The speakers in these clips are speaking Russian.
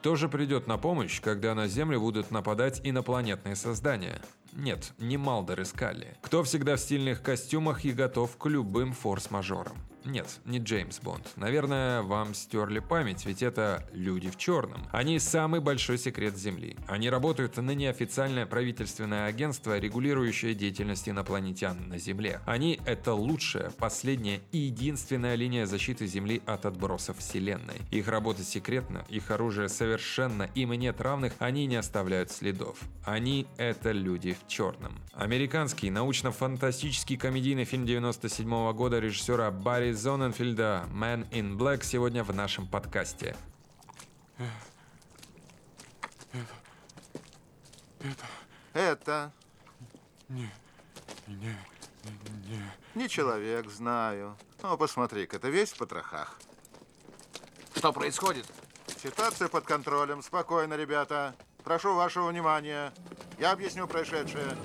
Кто же придет на помощь, когда на Землю будут нападать инопланетные создания? Нет, не Малдер и Скалли. Кто всегда в стильных костюмах и готов к любым форс-мажорам? Нет, не Джеймс Бонд. Наверное, вам стерли память, ведь это люди в черном. Они самый большой секрет Земли. Они работают на неофициальное правительственное агентство, регулирующее деятельность инопланетян на Земле. Они – это лучшая, последняя и единственная линия защиты Земли от отбросов Вселенной. Их работа секретна, их оружие совершенно, им нет равных, они не оставляют следов. Они – это люди в черном. Американский научно-фантастический комедийный фильм 97 -го года режиссера Барри Зоненфельда «Man in Black» сегодня в нашем подкасте. Это Не, не, не. не человек, знаю. Ну, посмотри-ка, это весь в потрохах. Что происходит? Ситуация под контролем. Спокойно, ребята. Прошу вашего внимания. Я объясню происшедшее.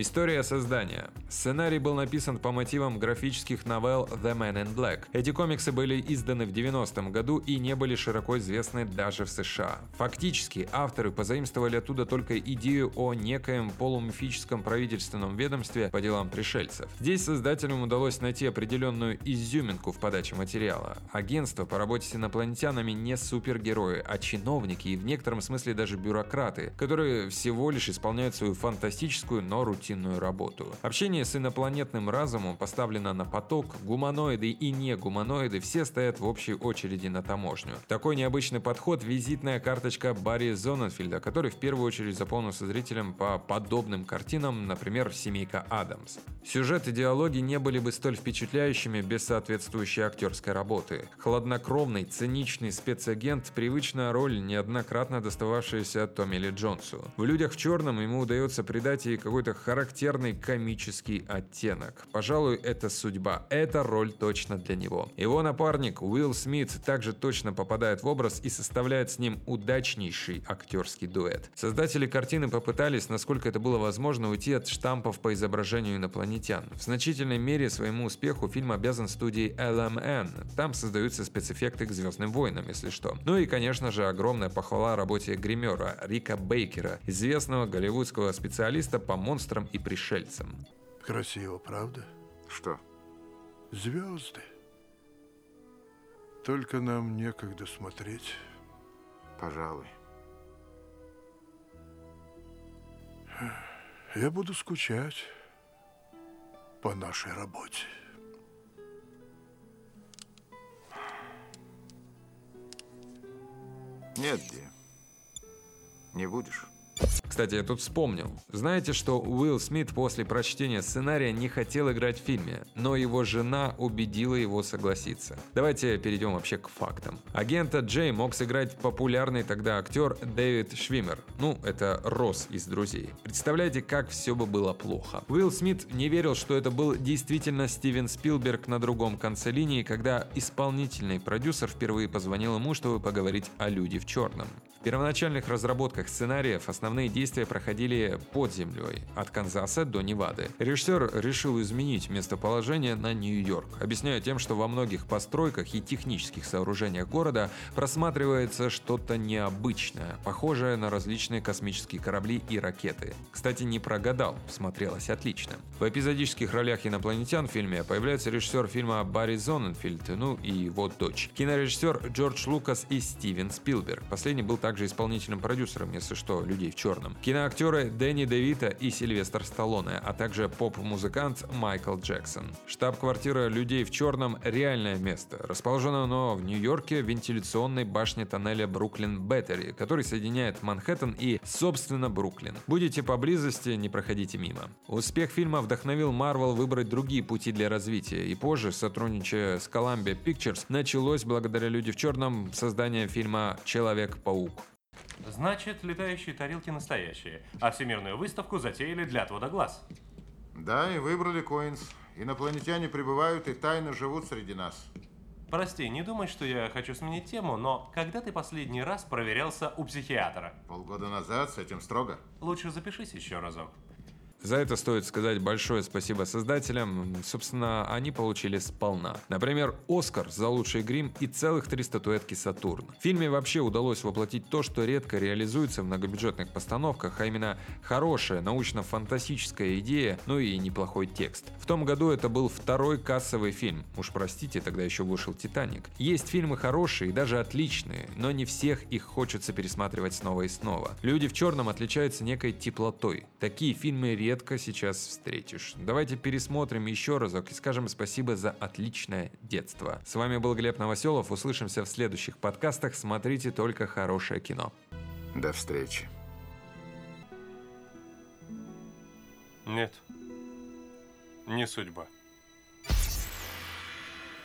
История создания. Сценарий был написан по мотивам графических новелл The Man in Black. Эти комиксы были изданы в 90-м году и не были широко известны даже в США. Фактически, авторы позаимствовали оттуда только идею о некоем полумифическом правительственном ведомстве по делам пришельцев. Здесь создателям удалось найти определенную изюминку в подаче материала. Агентство по работе с инопланетянами не супергерои, а чиновники и в некотором смысле даже бюрократы, которые всего лишь исполняют свою фантастическую, но рутинную работу. Общение с инопланетным разумом поставлено на поток, гуманоиды и не гуманоиды все стоят в общей очереди на таможню. Такой необычный подход – визитная карточка Барри Зоненфильда, который в первую очередь запомнился зрителям по подобным картинам, например, «Семейка Адамс». Сюжет и диалоги не были бы столь впечатляющими без соответствующей актерской работы. Хладнокровный, циничный спецагент – привычная роль, неоднократно достававшаяся Томми Ли Джонсу. В «Людях в черном» ему удается придать ей какой-то характерный комический оттенок. Пожалуй, это судьба. Эта роль точно для него. Его напарник Уилл Смит также точно попадает в образ и составляет с ним удачнейший актерский дуэт. Создатели картины попытались, насколько это было возможно, уйти от штампов по изображению инопланетян. В значительной мере своему успеху фильм обязан студии LMN. Там создаются спецэффекты к «Звездным войнам», если что. Ну и, конечно же, огромная похвала работе гримера Рика Бейкера, известного голливудского специалиста по монстрам и пришельцам. Красиво, правда? Что? Звезды. Только нам некогда смотреть. Пожалуй. Я буду скучать по нашей работе. Нет, Ди. Не будешь. Кстати, я тут вспомнил. Знаете, что Уилл Смит после прочтения сценария не хотел играть в фильме, но его жена убедила его согласиться. Давайте перейдем вообще к фактам. Агента Джей мог сыграть популярный тогда актер Дэвид Швимер. Ну, это Росс из «Друзей». Представляете, как все бы было плохо. Уилл Смит не верил, что это был действительно Стивен Спилберг на другом конце линии, когда исполнительный продюсер впервые позвонил ему, чтобы поговорить о «Люди в черном». В первоначальных разработках сценариев основные действия проходили под землей, от Канзаса до Невады. Режиссер решил изменить местоположение на Нью-Йорк, объясняя тем, что во многих постройках и технических сооружениях города просматривается что-то необычное, похожее на различные космические корабли и ракеты. Кстати, не прогадал, смотрелось отлично. В эпизодических ролях инопланетян в фильме появляется режиссер фильма Барри Зоненфильд, ну и его дочь. Кинорежиссер Джордж Лукас и Стивен Спилберг. Последний был также исполнительным продюсером, если что, «Людей в черном». Киноактеры Дэнни Девита и Сильвестр Сталлоне, а также поп-музыкант Майкл Джексон. Штаб-квартира «Людей в черном» – реальное место. Расположено оно в Нью-Йорке в вентиляционной башне тоннеля Бруклин-Беттери, который соединяет Манхэттен и, собственно, Бруклин. Будете поблизости, не проходите мимо. Успех фильма вдохновил Марвел выбрать другие пути для развития, и позже, сотрудничая с Columbia Pictures, началось благодаря «Люди в черном» создание фильма «Человек-паук». Значит, летающие тарелки настоящие, а всемирную выставку затеяли для отвода глаз. Да, и выбрали Коинс. Инопланетяне прибывают и тайно живут среди нас. Прости, не думай, что я хочу сменить тему, но когда ты последний раз проверялся у психиатра? Полгода назад с этим строго. Лучше запишись еще разок. За это стоит сказать большое спасибо создателям. Собственно, они получили сполна. Например, Оскар за лучший грим и целых три статуэтки Сатурн. В фильме вообще удалось воплотить то, что редко реализуется в многобюджетных постановках, а именно хорошая научно-фантастическая идея, ну и неплохой текст. В том году это был второй кассовый фильм. Уж простите, тогда еще вышел «Титаник». Есть фильмы хорошие и даже отличные, но не всех их хочется пересматривать снова и снова. «Люди в черном» отличаются некой теплотой. Такие фильмы редко сейчас встретишь. Давайте пересмотрим еще разок и скажем спасибо за отличное детство. С вами был Глеб Новоселов. Услышимся в следующих подкастах. Смотрите только хорошее кино. До встречи. Нет. Не судьба.